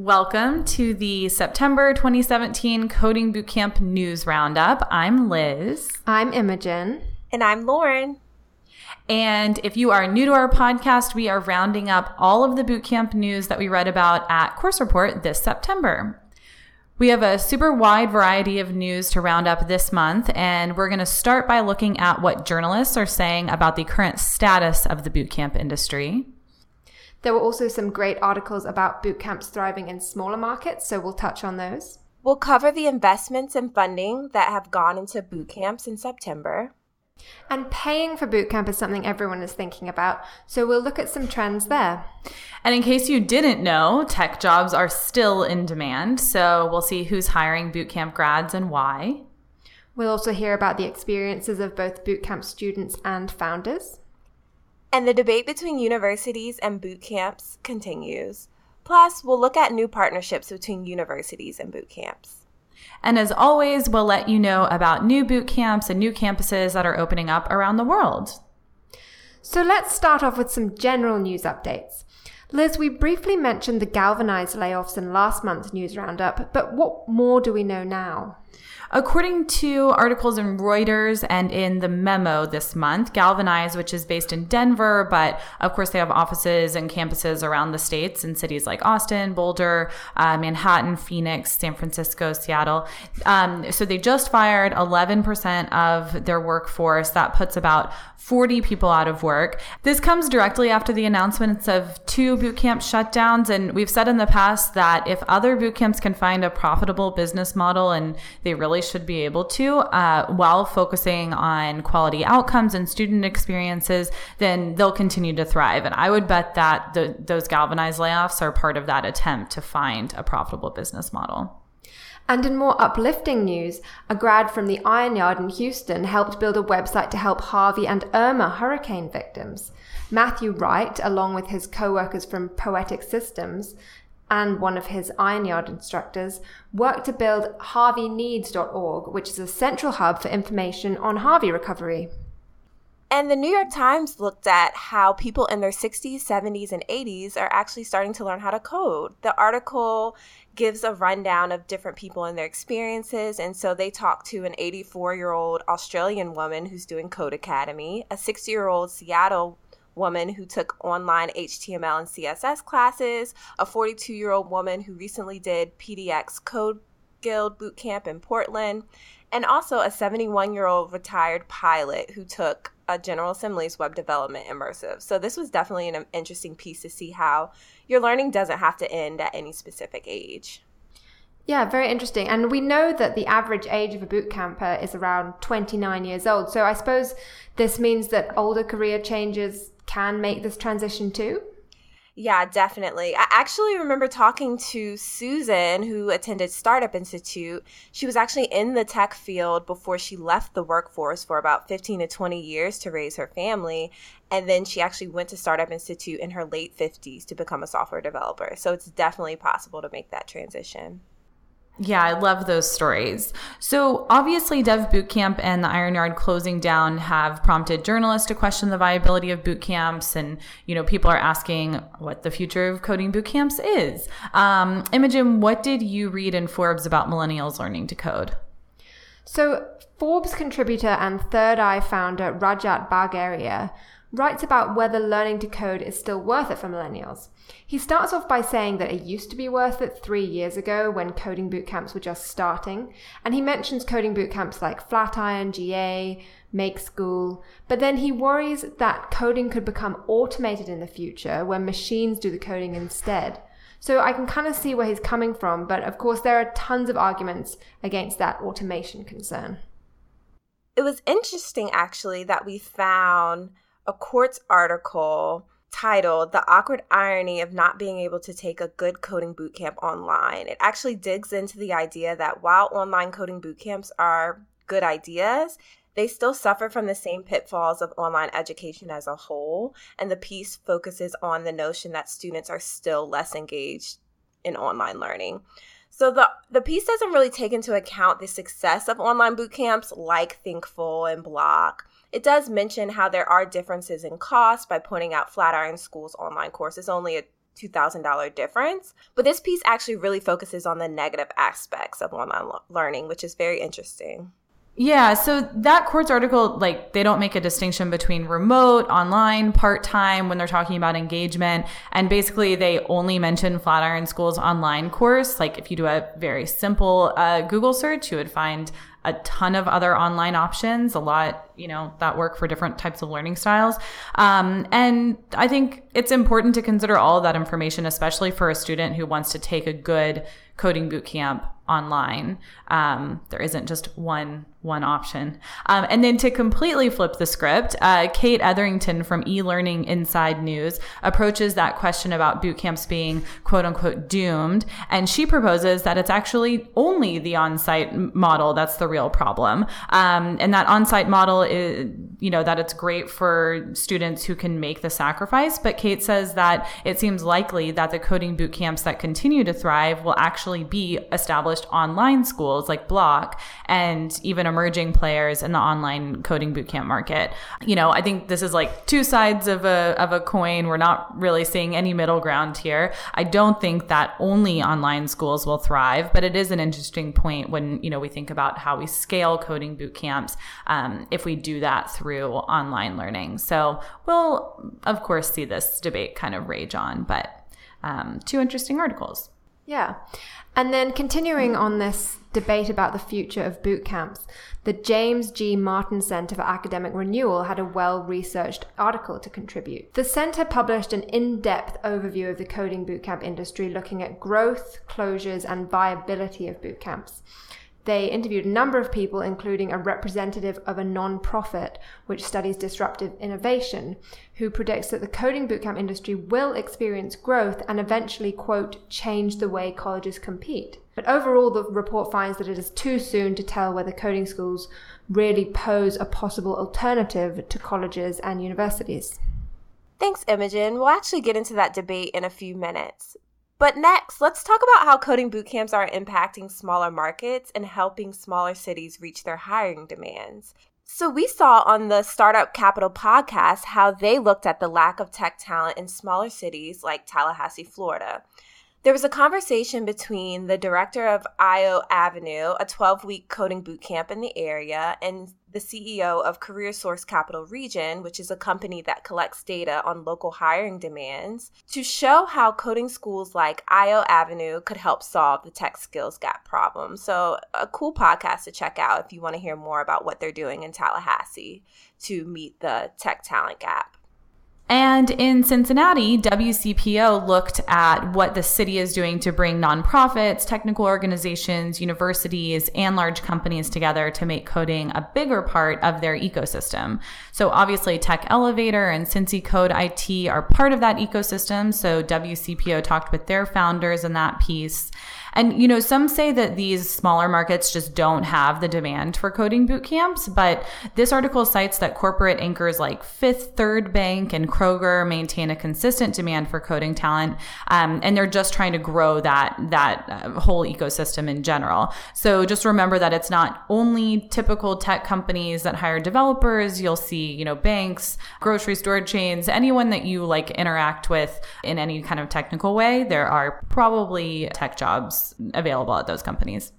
Welcome to the September 2017 Coding Bootcamp News Roundup. I'm Liz. I'm Imogen. And I'm Lauren. And if you are new to our podcast, we are rounding up all of the bootcamp news that we read about at Course Report this September. We have a super wide variety of news to round up this month, and we're going to start by looking at what journalists are saying about the current status of the bootcamp industry. There were also some great articles about boot camps thriving in smaller markets, so we'll touch on those. We'll cover the investments and funding that have gone into boot camps in September. And paying for bootcamp is something everyone is thinking about, so we'll look at some trends there. And in case you didn't know, tech jobs are still in demand, so we'll see who's hiring bootcamp grads and why. We'll also hear about the experiences of both bootcamp students and founders. And the debate between universities and boot camps continues. Plus, we'll look at new partnerships between universities and boot camps. And as always, we'll let you know about new boot camps and new campuses that are opening up around the world. So let's start off with some general news updates. Liz, we briefly mentioned the galvanized layoffs in last month's news roundup, but what more do we know now? According to articles in Reuters and in the memo this month, Galvanize, which is based in Denver, but of course they have offices and campuses around the states in cities like Austin, Boulder, uh, Manhattan, Phoenix, San Francisco, Seattle. Um, so they just fired 11% of their workforce. That puts about 40 people out of work. This comes directly after the announcements of two bootcamp shutdowns. And we've said in the past that if other boot camps can find a profitable business model, and they really should be able to, uh, while focusing on quality outcomes and student experiences, then they'll continue to thrive. And I would bet that the, those galvanized layoffs are part of that attempt to find a profitable business model. And in more uplifting news, a grad from the Iron Yard in Houston helped build a website to help Harvey and Irma hurricane victims. Matthew Wright, along with his co-workers from Poetic Systems and one of his Iron Yard instructors, worked to build harveyneeds.org, which is a central hub for information on Harvey recovery. And the New York Times looked at how people in their 60s, 70s, and 80s are actually starting to learn how to code. The article gives a rundown of different people and their experiences. And so they talk to an 84 year old Australian woman who's doing Codecademy, a 60 year old Seattle woman who took online HTML and CSS classes, a 42 year old woman who recently did PDX Code Guild Bootcamp in Portland, and also a 71 year old retired pilot who took a General Assembly's web development immersive. So this was definitely an interesting piece to see how your learning doesn't have to end at any specific age. Yeah, very interesting. And we know that the average age of a boot camper is around 29 years old. So I suppose this means that older career changes can make this transition too? Yeah, definitely. I actually remember talking to Susan, who attended Startup Institute. She was actually in the tech field before she left the workforce for about 15 to 20 years to raise her family. And then she actually went to Startup Institute in her late 50s to become a software developer. So it's definitely possible to make that transition. Yeah, I love those stories. So, obviously, Dev Bootcamp and the Iron Yard closing down have prompted journalists to question the viability of boot camps. And, you know, people are asking what the future of coding boot camps is. Um, Imogen, what did you read in Forbes about millennials learning to code? So, Forbes contributor and Third Eye founder Rajat Bhageria writes about whether learning to code is still worth it for millennials. He starts off by saying that it used to be worth it three years ago when coding bootcamps were just starting, and he mentions coding bootcamps like Flatiron, GA, Make School, but then he worries that coding could become automated in the future when machines do the coding instead. So I can kind of see where he's coming from, but of course there are tons of arguments against that automation concern. It was interesting actually that we found a Quartz article titled The Awkward Irony of Not Being Able to Take a Good Coding Bootcamp Online. It actually digs into the idea that while online coding bootcamps are good ideas, they still suffer from the same pitfalls of online education as a whole. And the piece focuses on the notion that students are still less engaged in online learning. So the the piece doesn't really take into account the success of online boot camps like Thinkful and Block. It does mention how there are differences in cost by pointing out Flatiron School's online course is only a $2,000 difference. But this piece actually really focuses on the negative aspects of online learning, which is very interesting. Yeah, so that Quartz article, like, they don't make a distinction between remote, online, part time when they're talking about engagement. And basically, they only mention Flatiron School's online course. Like, if you do a very simple uh, Google search, you would find a ton of other online options, a lot, you know, that work for different types of learning styles. Um, and I think it's important to consider all of that information, especially for a student who wants to take a good coding boot camp online. Um, there isn't just one one option. Um, and then to completely flip the script, uh, Kate Etherington from eLearning Inside News approaches that question about boot camps being quote unquote doomed, and she proposes that it's actually only the on-site model that's the real problem, um, and that on-site model is you know that it's great for students who can make the sacrifice. But Kate says that it seems likely that the coding boot camps that continue to thrive will actually be established online schools like Block and even emerging players in the online coding bootcamp market. You know, I think this is like two sides of a of a coin. We're not really seeing any middle ground here. I don't think that only online schools will thrive, but it is an interesting point when you know we think about how we scale coding bootcamps um, if we do that through online learning. So we'll of course see this debate kind of rage on, but um, two interesting articles. Yeah. And then continuing on this debate about the future of boot camps, the James G. Martin Center for Academic Renewal had a well researched article to contribute. The center published an in depth overview of the coding bootcamp industry, looking at growth, closures, and viability of boot camps. They interviewed a number of people, including a representative of a non-profit which studies disruptive innovation, who predicts that the coding bootcamp industry will experience growth and eventually, quote, change the way colleges compete. But overall, the report finds that it is too soon to tell whether coding schools really pose a possible alternative to colleges and universities. Thanks, Imogen. We'll actually get into that debate in a few minutes. But next, let's talk about how coding bootcamps are impacting smaller markets and helping smaller cities reach their hiring demands. So, we saw on the Startup Capital podcast how they looked at the lack of tech talent in smaller cities like Tallahassee, Florida. There was a conversation between the director of IO Avenue, a 12 week coding bootcamp in the area, and the CEO of Career Source Capital Region, which is a company that collects data on local hiring demands, to show how coding schools like IO Avenue could help solve the tech skills gap problem. So, a cool podcast to check out if you want to hear more about what they're doing in Tallahassee to meet the tech talent gap. And in Cincinnati, WCPO looked at what the city is doing to bring nonprofits, technical organizations, universities, and large companies together to make coding a bigger part of their ecosystem. So obviously Tech Elevator and Cincy Code IT are part of that ecosystem. So WCPO talked with their founders in that piece. And, you know, some say that these smaller markets just don't have the demand for coding boot camps, but this article cites that corporate anchors like Fifth Third Bank and Kroger maintain a consistent demand for coding talent. Um, and they're just trying to grow that, that uh, whole ecosystem in general. So just remember that it's not only typical tech companies that hire developers. You'll see, you know, banks, grocery store chains, anyone that you like interact with in any kind of technical way. There are probably tech jobs available at those companies.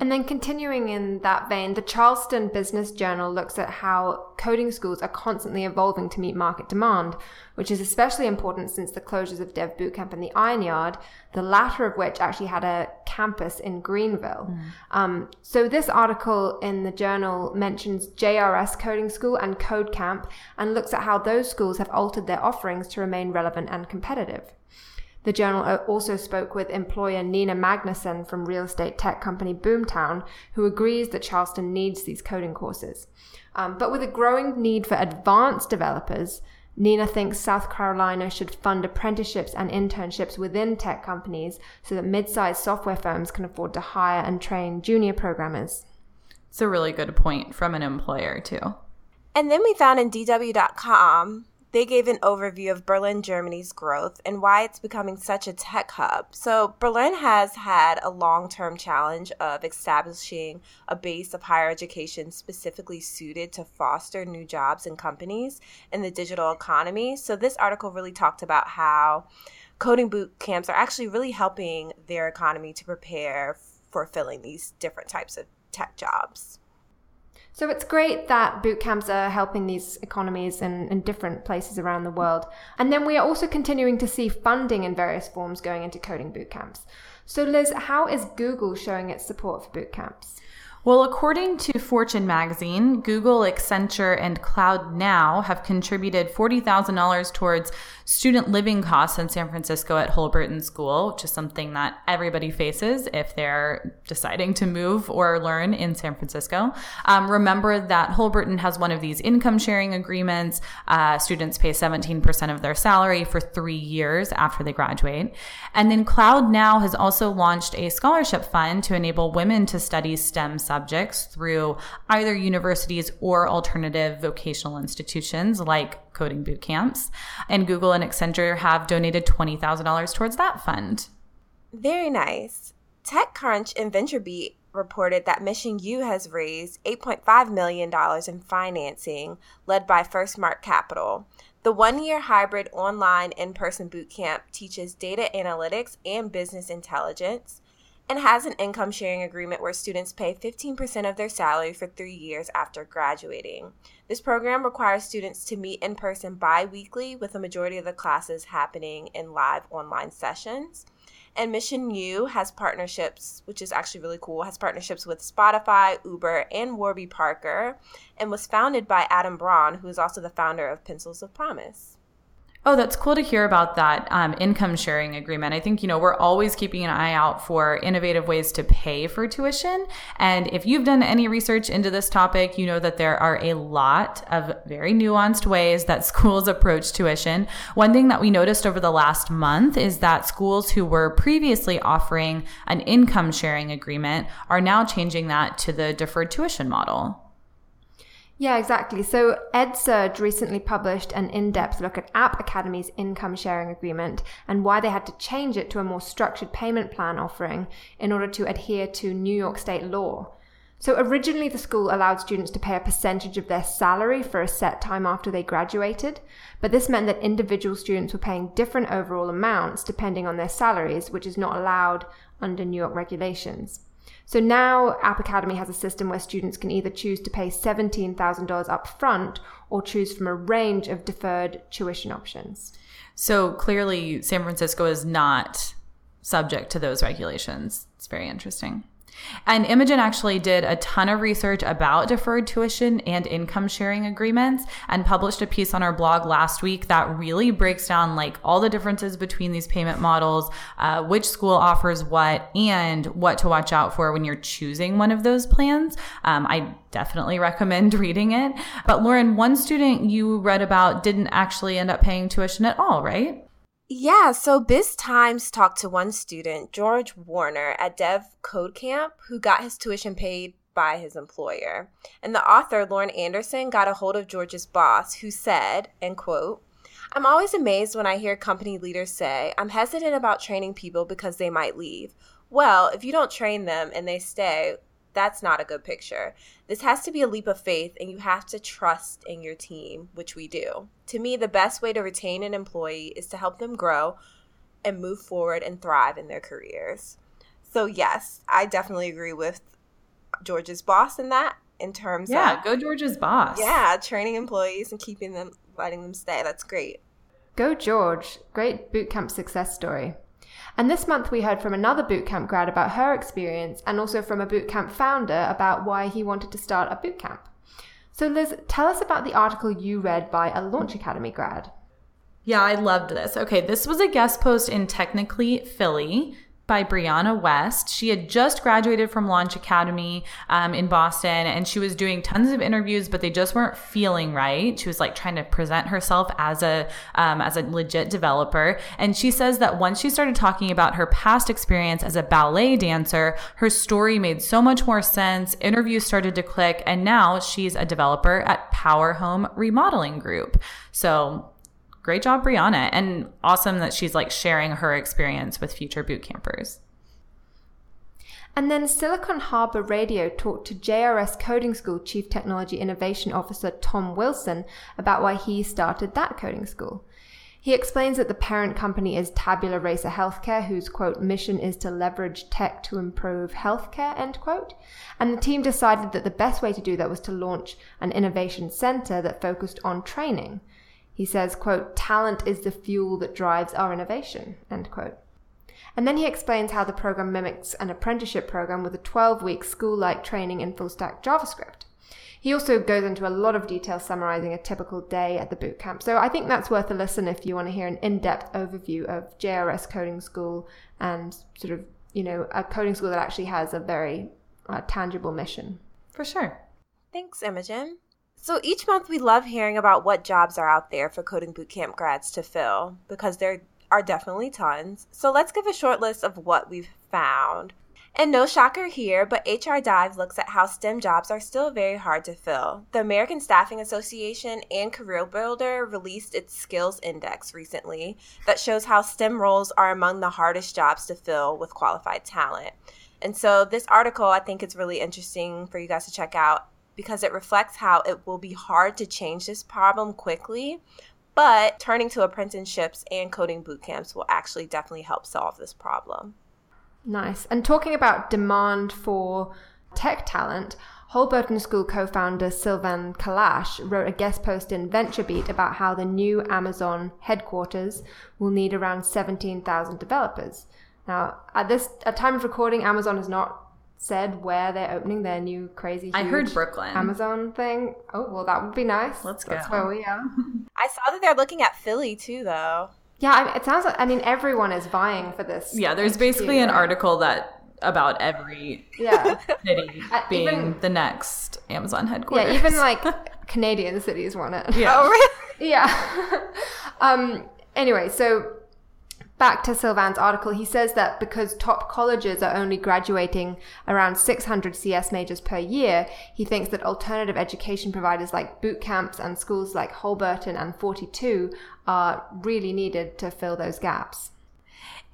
And then continuing in that vein, the Charleston Business Journal looks at how coding schools are constantly evolving to meet market demand, which is especially important since the closures of Dev Bootcamp and the Iron Yard, the latter of which actually had a campus in Greenville. Mm. Um, so this article in the journal mentions JRS Coding School and Code Camp and looks at how those schools have altered their offerings to remain relevant and competitive. The journal also spoke with employer Nina Magnuson from real estate tech company Boomtown, who agrees that Charleston needs these coding courses. Um, but with a growing need for advanced developers, Nina thinks South Carolina should fund apprenticeships and internships within tech companies so that mid sized software firms can afford to hire and train junior programmers. It's a really good point from an employer, too. And then we found in DW.com they gave an overview of Berlin, Germany's growth and why it's becoming such a tech hub. So, Berlin has had a long term challenge of establishing a base of higher education specifically suited to foster new jobs and companies in the digital economy. So, this article really talked about how coding boot camps are actually really helping their economy to prepare for filling these different types of tech jobs. So it's great that boot camps are helping these economies in, different places around the world. And then we are also continuing to see funding in various forms going into coding boot camps. So, Liz, how is Google showing its support for boot camps? Well, according to Fortune magazine, Google, Accenture, and Cloud Now have contributed $40,000 towards student living costs in San Francisco at Holberton School, which is something that everybody faces if they're deciding to move or learn in San Francisco. Um, remember that Holberton has one of these income sharing agreements. Uh, students pay 17% of their salary for three years after they graduate. And then Cloud Now has also launched a scholarship fund to enable women to study STEM subjects through either universities or alternative vocational institutions like coding boot camps. And Google and Accenture have donated $20,000 towards that fund. Very nice. TechCrunch and VentureBeat reported that Mission U has raised $8.5 million in financing led by FirstMark Capital. The one year hybrid online in person bootcamp teaches data analytics and business intelligence and has an income sharing agreement where students pay 15% of their salary for three years after graduating. This program requires students to meet in person bi weekly, with a majority of the classes happening in live online sessions. And Mission U has partnerships, which is actually really cool, has partnerships with Spotify, Uber, and Warby Parker, and was founded by Adam Braun, who is also the founder of Pencils of Promise. Oh, that's cool to hear about that um, income sharing agreement. I think, you know, we're always keeping an eye out for innovative ways to pay for tuition. And if you've done any research into this topic, you know that there are a lot of very nuanced ways that schools approach tuition. One thing that we noticed over the last month is that schools who were previously offering an income sharing agreement are now changing that to the deferred tuition model. Yeah, exactly. So EdSurge recently published an in-depth look at App Academy's income sharing agreement and why they had to change it to a more structured payment plan offering in order to adhere to New York state law. So originally the school allowed students to pay a percentage of their salary for a set time after they graduated, but this meant that individual students were paying different overall amounts depending on their salaries, which is not allowed under New York regulations. So now App Academy has a system where students can either choose to pay $17,000 up front or choose from a range of deferred tuition options. So clearly, San Francisco is not subject to those regulations. It's very interesting. And Imogen actually did a ton of research about deferred tuition and income sharing agreements and published a piece on our blog last week that really breaks down like all the differences between these payment models, uh, which school offers what, and what to watch out for when you're choosing one of those plans. Um, I definitely recommend reading it. But Lauren, one student you read about didn't actually end up paying tuition at all, right? Yeah, so Biz Times talked to one student, George Warner, at Dev Code Camp, who got his tuition paid by his employer. And the author, Lauren Anderson, got a hold of George's boss, who said, and quote, I'm always amazed when I hear company leaders say, I'm hesitant about training people because they might leave. Well, if you don't train them and they stay, that's not a good picture. This has to be a leap of faith, and you have to trust in your team, which we do. To me, the best way to retain an employee is to help them grow and move forward and thrive in their careers. So, yes, I definitely agree with George's boss in that in terms yeah, of. Yeah, go George's boss. Yeah, training employees and keeping them, letting them stay. That's great. Go George. Great bootcamp success story. And this month we heard from another bootcamp grad about her experience and also from a bootcamp founder about why he wanted to start a bootcamp. So, Liz, tell us about the article you read by a Launch Academy grad. Yeah, I loved this. Okay, this was a guest post in Technically Philly. By Brianna West. She had just graduated from Launch Academy um, in Boston and she was doing tons of interviews, but they just weren't feeling right. She was like trying to present herself as a um, as a legit developer. And she says that once she started talking about her past experience as a ballet dancer, her story made so much more sense. Interviews started to click, and now she's a developer at Power Home Remodeling Group. So great job, Brianna. And awesome that she's like sharing her experience with future boot campers. And then Silicon Harbor Radio talked to JRS Coding School Chief Technology Innovation Officer Tom Wilson about why he started that coding school. He explains that the parent company is Tabula Rasa Healthcare, whose quote mission is to leverage tech to improve healthcare, end quote. And the team decided that the best way to do that was to launch an innovation center that focused on training. He says, quote, talent is the fuel that drives our innovation, end quote. And then he explains how the program mimics an apprenticeship program with a 12 week school like training in full stack JavaScript. He also goes into a lot of detail summarizing a typical day at the bootcamp. So I think that's worth a listen if you want to hear an in depth overview of JRS Coding School and sort of, you know, a coding school that actually has a very uh, tangible mission. For sure. Thanks, Imogen. So each month we love hearing about what jobs are out there for coding bootcamp grads to fill because there are definitely tons. So let's give a short list of what we've found. And no shocker here, but HR Dive looks at how STEM jobs are still very hard to fill. The American Staffing Association and Career Builder released its skills index recently that shows how STEM roles are among the hardest jobs to fill with qualified talent. And so this article I think is really interesting for you guys to check out because it reflects how it will be hard to change this problem quickly, but turning to apprenticeships and coding boot camps will actually definitely help solve this problem. Nice. And talking about demand for tech talent, Holberton School co founder Sylvain Kalache wrote a guest post in VentureBeat about how the new Amazon headquarters will need around 17,000 developers. Now, at this at time of recording, Amazon is not said where they're opening their new crazy. I heard Brooklyn Amazon thing. Oh well, that would be nice. Let's go. That's where we are. I saw that they're looking at Philly too, though. Yeah, I mean, it sounds like. I mean, everyone is vying for this. Yeah, there's basically an article that about every yeah city being even, the next Amazon headquarters. Yeah, even like Canadian cities want it. Yeah. Oh, really? Yeah. um. Anyway, so back to Sylvain's article, he says that because top colleges are only graduating around 600 CS majors per year, he thinks that alternative education providers like boot camps and schools like Holberton and 42 are really needed to fill those gaps.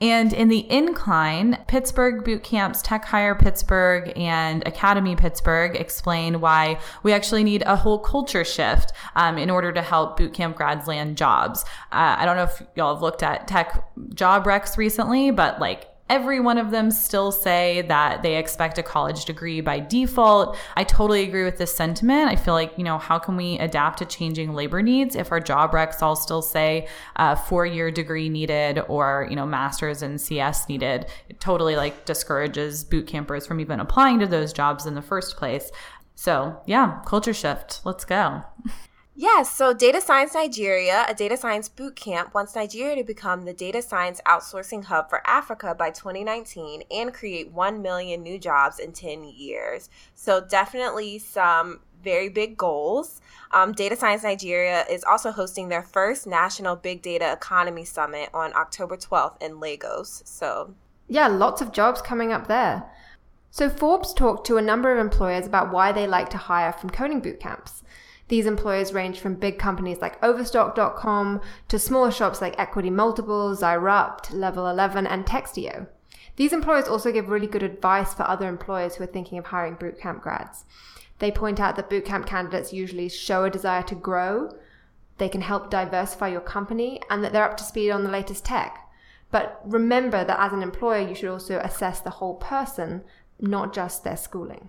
And in the incline, Pittsburgh Boot Camps, Tech Hire Pittsburgh, and Academy Pittsburgh explain why we actually need a whole culture shift um, in order to help boot camp grads land jobs. Uh, I don't know if y'all have looked at tech job recs recently, but like every one of them still say that they expect a college degree by default. I totally agree with this sentiment. I feel like, you know, how can we adapt to changing labor needs if our job recs all still say uh, a four year degree needed or, you know, master's in CS needed? It totally like discourages boot campers from even applying to those jobs in the first place. So, yeah, culture shift. Let's go. Yes, so Data Science Nigeria, a data science boot camp, wants Nigeria to become the data science outsourcing hub for Africa by 2019 and create 1 million new jobs in 10 years. So, definitely some very big goals. Um, data Science Nigeria is also hosting their first National Big Data Economy Summit on October 12th in Lagos. So, yeah, lots of jobs coming up there. So, Forbes talked to a number of employers about why they like to hire from coding boot camps. These employers range from big companies like Overstock.com to smaller shops like Equity Multiples, Zyrupt, Level 11, and Textio. These employers also give really good advice for other employers who are thinking of hiring bootcamp grads. They point out that bootcamp candidates usually show a desire to grow, they can help diversify your company, and that they're up to speed on the latest tech. But remember that as an employer, you should also assess the whole person, not just their schooling.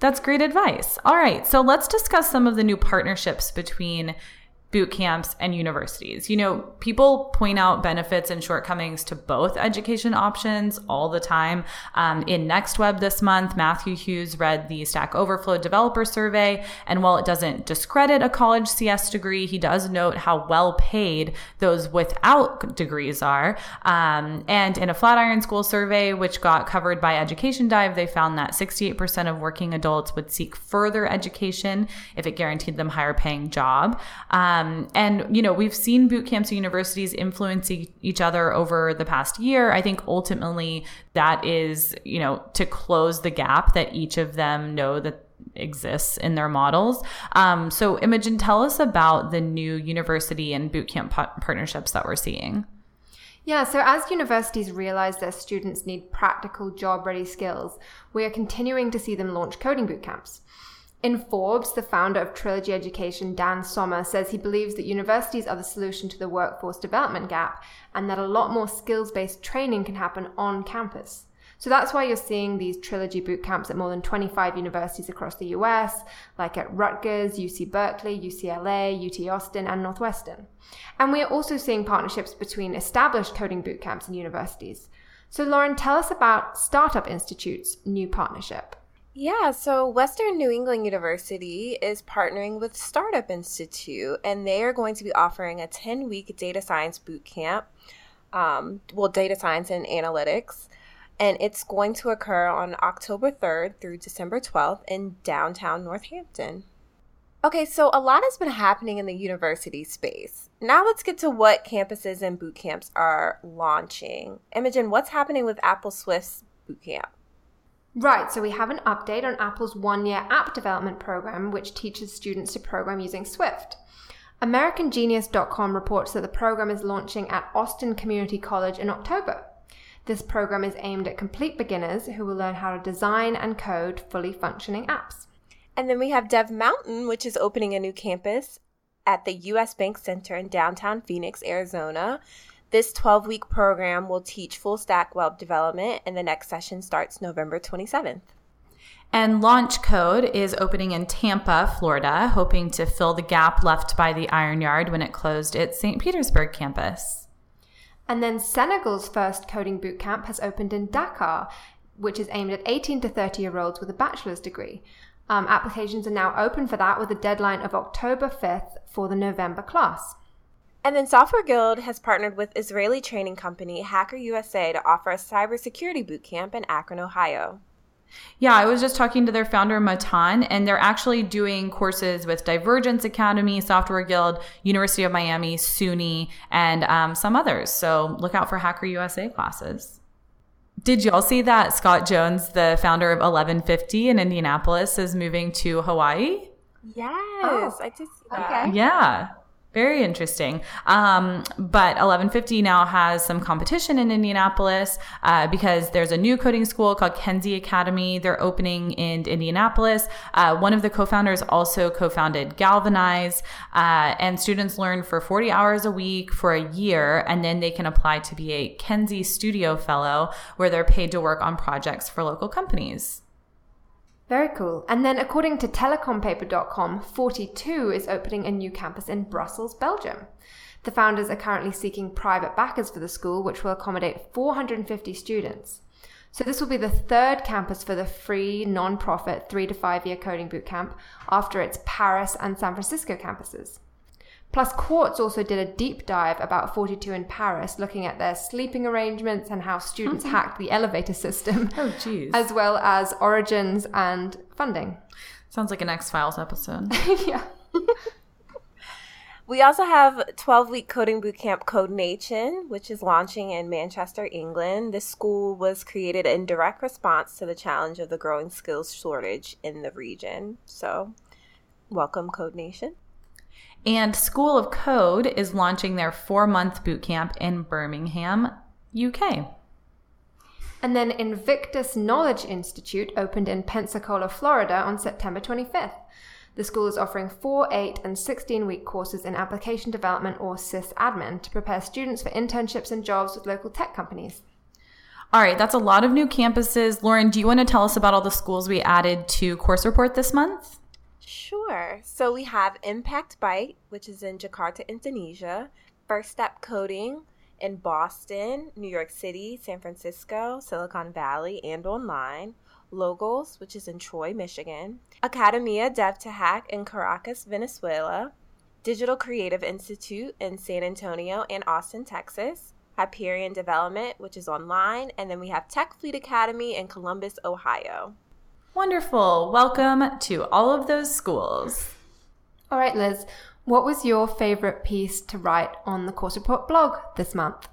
That's great advice. All right, so let's discuss some of the new partnerships between boot camps, and universities. You know, people point out benefits and shortcomings to both education options all the time. Um, in Next Web this month, Matthew Hughes read the Stack Overflow Developer Survey, and while it doesn't discredit a college CS degree, he does note how well paid those without degrees are. Um, and in a Flatiron School survey, which got covered by Education Dive, they found that 68% of working adults would seek further education if it guaranteed them higher paying job. Um, um, and, you know, we've seen boot camps and universities influence e- each other over the past year. I think ultimately that is, you know, to close the gap that each of them know that exists in their models. Um, so, Imogen, tell us about the new university and bootcamp partnerships that we're seeing. Yeah, so as universities realize their students need practical job ready skills, we are continuing to see them launch coding bootcamps. In Forbes, the founder of Trilogy Education, Dan Sommer, says he believes that universities are the solution to the workforce development gap and that a lot more skills based training can happen on campus. So that's why you're seeing these trilogy boot camps at more than 25 universities across the US, like at Rutgers, UC Berkeley, UCLA, UT Austin, and Northwestern. And we are also seeing partnerships between established coding boot camps and universities. So, Lauren, tell us about Startup Institute's new partnership. Yeah, so Western New England University is partnering with Startup Institute, and they are going to be offering a 10 week data science boot camp. Um, well, data science and analytics. And it's going to occur on October 3rd through December 12th in downtown Northampton. Okay, so a lot has been happening in the university space. Now let's get to what campuses and boot camps are launching. Imogen, what's happening with Apple Swift's boot camp? Right, so we have an update on Apple's one year app development program, which teaches students to program using Swift. AmericanGenius.com reports that the program is launching at Austin Community College in October. This program is aimed at complete beginners who will learn how to design and code fully functioning apps. And then we have Dev Mountain, which is opening a new campus at the US Bank Center in downtown Phoenix, Arizona. This 12 week program will teach full stack web development, and the next session starts November 27th. And Launch Code is opening in Tampa, Florida, hoping to fill the gap left by the Iron Yard when it closed its St. Petersburg campus. And then Senegal's first coding bootcamp has opened in Dakar, which is aimed at 18 to 30 year olds with a bachelor's degree. Um, applications are now open for that with a deadline of October 5th for the November class. And then Software Guild has partnered with Israeli training company Hacker USA to offer a cybersecurity bootcamp in Akron, Ohio. Yeah, I was just talking to their founder, Matan, and they're actually doing courses with Divergence Academy, Software Guild, University of Miami, SUNY, and um, some others. So look out for Hacker USA classes. Did y'all see that Scott Jones, the founder of 1150 in Indianapolis, is moving to Hawaii? Yes, oh, I did see that. Okay. Yeah. Very interesting. Um, but 1150 now has some competition in Indianapolis uh, because there's a new coding school called Kenzie Academy. They're opening in Indianapolis. Uh, one of the co-founders also co-founded Galvanize, uh, and students learn for 40 hours a week for a year, and then they can apply to be a Kenzie Studio Fellow, where they're paid to work on projects for local companies. Very cool. And then, according to telecompaper.com, 42 is opening a new campus in Brussels, Belgium. The founders are currently seeking private backers for the school, which will accommodate 450 students. So, this will be the third campus for the free, non profit three to five year coding bootcamp after its Paris and San Francisco campuses. Plus, Quartz also did a deep dive about 42 in Paris, looking at their sleeping arrangements and how students mm-hmm. hacked the elevator system. Oh, geez. As well as origins and funding. Sounds like an X Files episode. yeah. we also have 12 week coding bootcamp Code Nation, which is launching in Manchester, England. This school was created in direct response to the challenge of the growing skills shortage in the region. So, welcome, Code Nation. And School of Code is launching their four month bootcamp in Birmingham, UK. And then Invictus Knowledge Institute opened in Pensacola, Florida on September 25th. The school is offering 4, 8, and 16 week courses in application development or sysadmin to prepare students for internships and jobs with local tech companies. All right, that's a lot of new campuses. Lauren, do you want to tell us about all the schools we added to Course Report this month? Sure. So we have Impact Byte, which is in Jakarta, Indonesia, First Step Coding in Boston, New York City, San Francisco, Silicon Valley, and online. Logos, which is in Troy, Michigan, Academia Dev to Hack in Caracas, Venezuela, Digital Creative Institute in San Antonio and Austin, Texas, Hyperion Development, which is online, and then we have Tech Fleet Academy in Columbus, Ohio. Wonderful. Welcome to all of those schools. All right, Liz, what was your favorite piece to write on the Course Report blog this month?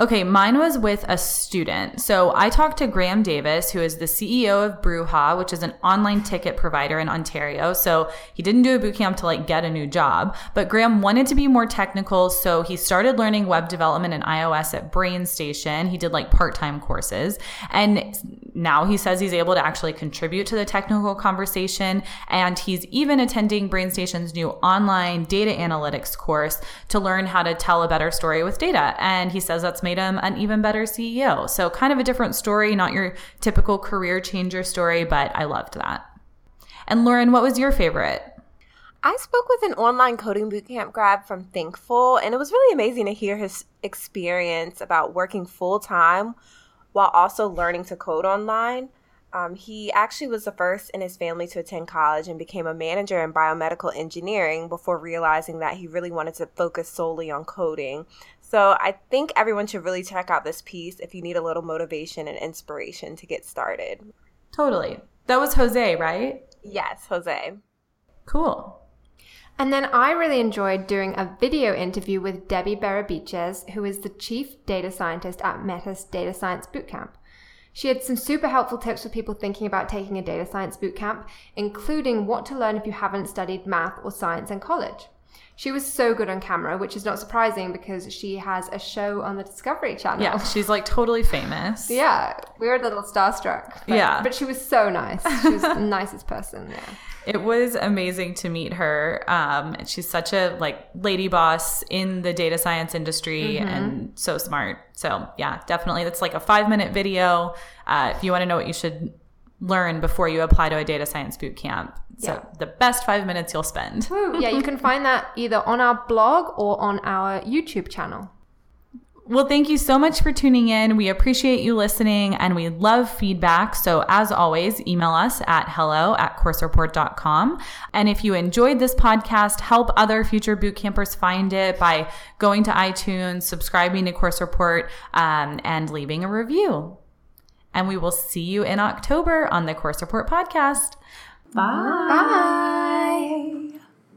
Okay, mine was with a student. So I talked to Graham Davis, who is the CEO of Brewha, which is an online ticket provider in Ontario. So he didn't do a bootcamp to like get a new job, but Graham wanted to be more technical. So he started learning web development and iOS at BrainStation. He did like part-time courses. And now he says he's able to actually contribute to the technical conversation. And he's even attending BrainStation's new online data analytics course to learn how to tell a better story with data. And he says that's made him an even better CEO. So, kind of a different story, not your typical career changer story, but I loved that. And Lauren, what was your favorite? I spoke with an online coding bootcamp grad from Thinkful, and it was really amazing to hear his experience about working full time while also learning to code online. Um, he actually was the first in his family to attend college and became a manager in biomedical engineering before realizing that he really wanted to focus solely on coding. So I think everyone should really check out this piece if you need a little motivation and inspiration to get started. Totally. That was Jose, right? Yes, Jose. Cool. And then I really enjoyed doing a video interview with Debbie Berebichez, who is the chief data scientist at Metis Data Science Bootcamp. She had some super helpful tips for people thinking about taking a data science bootcamp, including what to learn if you haven't studied math or science in college. She was so good on camera, which is not surprising because she has a show on the Discovery Channel. Yeah, she's like totally famous. yeah, we were a little starstruck. But, Yeah. But she was so nice. She was the nicest person, yeah. It was amazing to meet her. Um, she's such a like lady boss in the data science industry and so smart. So yeah, definitely. That's like a five minute video. Uh, if you want to know what you should learn before you apply to a data science boot camp. So Yeah. the best five minutes you'll spend. Yeah, you can find that either on our blog or on our YouTube channel. Well, thank you so much for tuning in. We appreciate you listening and we love feedback. So, as always, email us at hello at coursereport.com. And if you enjoyed this podcast, help other future boot campers find it by going to iTunes, subscribing to Course Report, um, and leaving a review. And we will see you in October on the Course Report podcast. Bye. Bye.